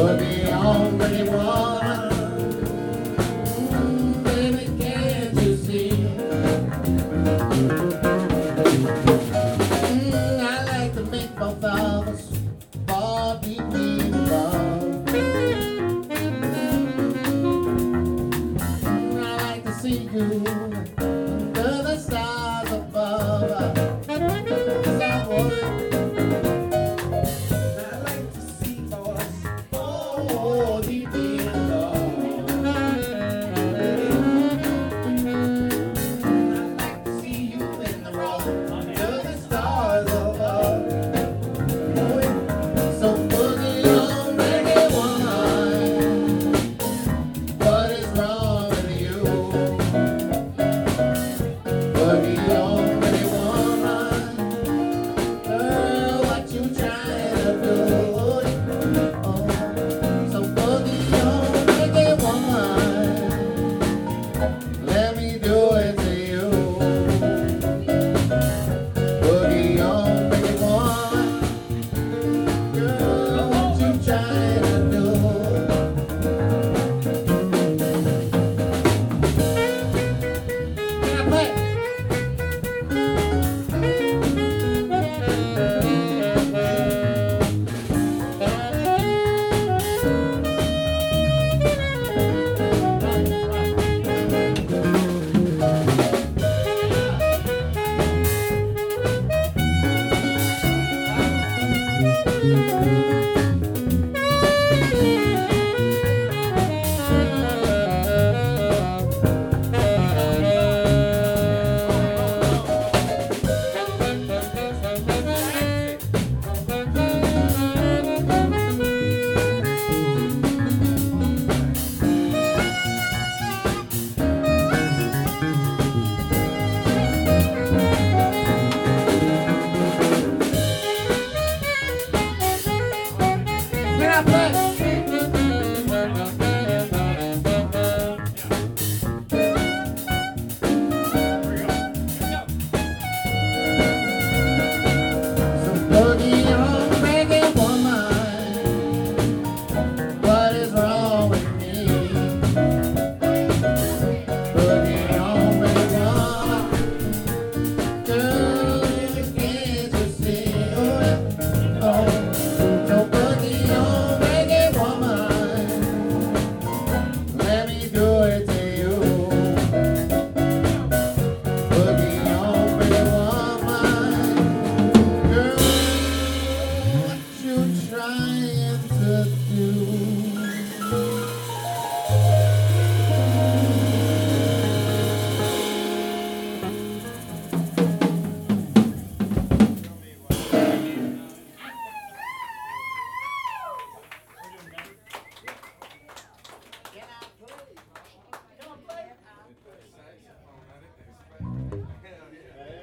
Put me on when you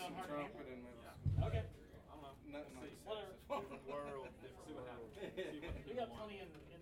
some trumpet middle school. Okay. I don't know. Nothing like Whatever. Different world, different. See what happens. See what We got plenty in, in